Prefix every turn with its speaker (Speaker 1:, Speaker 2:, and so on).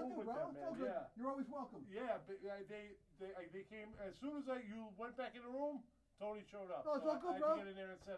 Speaker 1: cool
Speaker 2: with
Speaker 1: bro.
Speaker 2: them, man.
Speaker 1: good.
Speaker 2: Yeah.
Speaker 1: You're always welcome.
Speaker 2: Yeah, but uh, they they I- they came as soon as I you went back in the room. Tony showed up.
Speaker 1: Oh, it's
Speaker 2: so
Speaker 1: all good,
Speaker 2: I, I
Speaker 1: bro.
Speaker 2: had to get in there and set